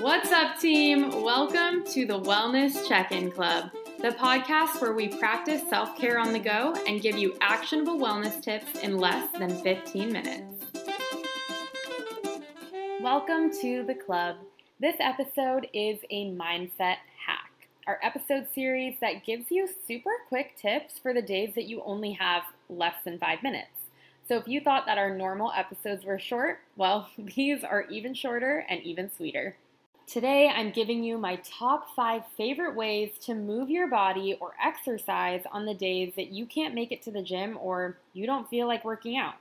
What's up, team? Welcome to the Wellness Check In Club, the podcast where we practice self care on the go and give you actionable wellness tips in less than 15 minutes. Welcome to the club. This episode is a mindset hack, our episode series that gives you super quick tips for the days that you only have less than five minutes. So if you thought that our normal episodes were short, well, these are even shorter and even sweeter. Today, I'm giving you my top five favorite ways to move your body or exercise on the days that you can't make it to the gym or you don't feel like working out.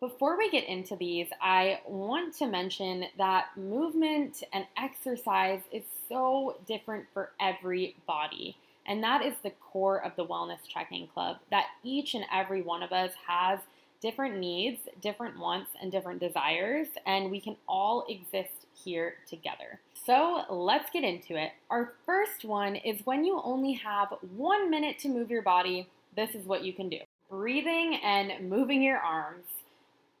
Before we get into these, I want to mention that movement and exercise is so different for every body. And that is the core of the Wellness Check-In Club that each and every one of us has different needs, different wants, and different desires, and we can all exist here together. So let's get into it. Our first one is when you only have one minute to move your body, this is what you can do breathing and moving your arms.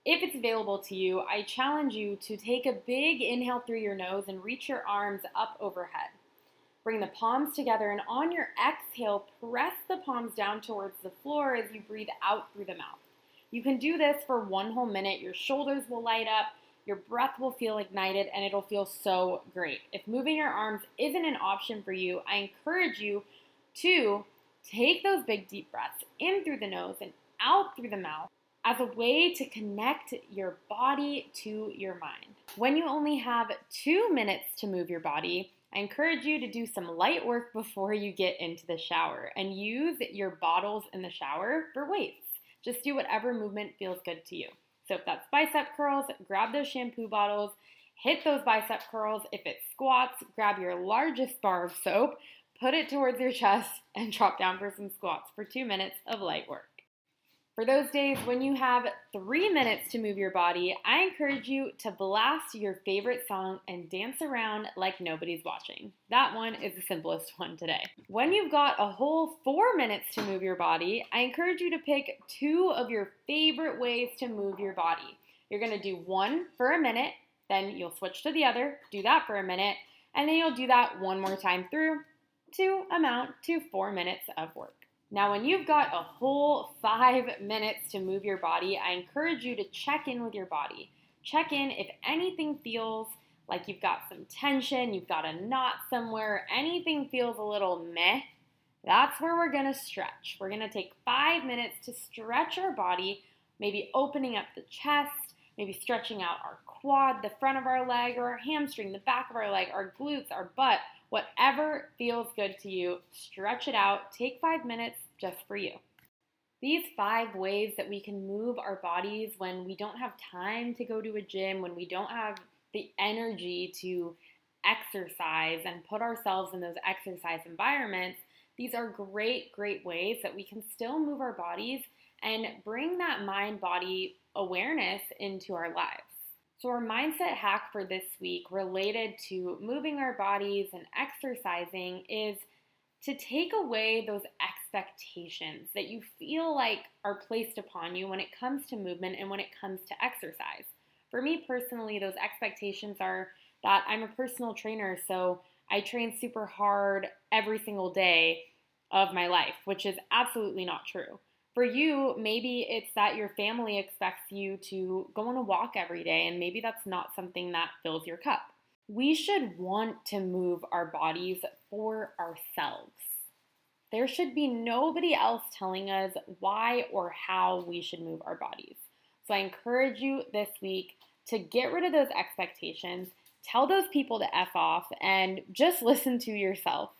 If it's available to you, I challenge you to take a big inhale through your nose and reach your arms up overhead. Bring the palms together and on your exhale, press the palms down towards the floor as you breathe out through the mouth. You can do this for one whole minute. Your shoulders will light up, your breath will feel ignited, and it'll feel so great. If moving your arms isn't an option for you, I encourage you to take those big deep breaths in through the nose and out through the mouth as a way to connect your body to your mind. When you only have two minutes to move your body, I encourage you to do some light work before you get into the shower and use your bottles in the shower for weights. Just do whatever movement feels good to you. So if that's bicep curls, grab those shampoo bottles, hit those bicep curls. If it's squats, grab your largest bar of soap, put it towards your chest, and drop down for some squats for two minutes of light work. For those days when you have three minutes to move your body, I encourage you to blast your favorite song and dance around like nobody's watching. That one is the simplest one today. When you've got a whole four minutes to move your body, I encourage you to pick two of your favorite ways to move your body. You're gonna do one for a minute, then you'll switch to the other, do that for a minute, and then you'll do that one more time through to amount to four minutes of work. Now, when you've got a whole five minutes to move your body, I encourage you to check in with your body. Check in if anything feels like you've got some tension, you've got a knot somewhere, anything feels a little meh. That's where we're gonna stretch. We're gonna take five minutes to stretch our body, maybe opening up the chest, maybe stretching out our quad, the front of our leg, or our hamstring, the back of our leg, our glutes, our butt, whatever feels good to you. Stretch it out. Take five minutes, just for you. These five ways that we can move our bodies when we don't have time to go to a gym, when we don't have the energy to exercise and put ourselves in those exercise environments, these are great, great ways that we can still move our bodies and bring that mind body awareness into our lives. So, our mindset hack for this week related to moving our bodies and exercising is to take away those expectations that you feel like are placed upon you when it comes to movement and when it comes to exercise. For me personally, those expectations are that I'm a personal trainer, so I train super hard every single day of my life, which is absolutely not true. For you, maybe it's that your family expects you to go on a walk every day, and maybe that's not something that fills your cup. We should want to move our bodies for ourselves. There should be nobody else telling us why or how we should move our bodies. So I encourage you this week to get rid of those expectations, tell those people to F off, and just listen to yourself.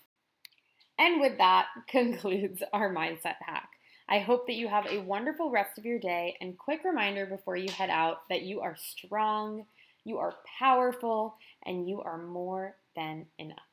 And with that concludes our mindset hack. I hope that you have a wonderful rest of your day and quick reminder before you head out that you are strong, You are powerful and you are more than enough.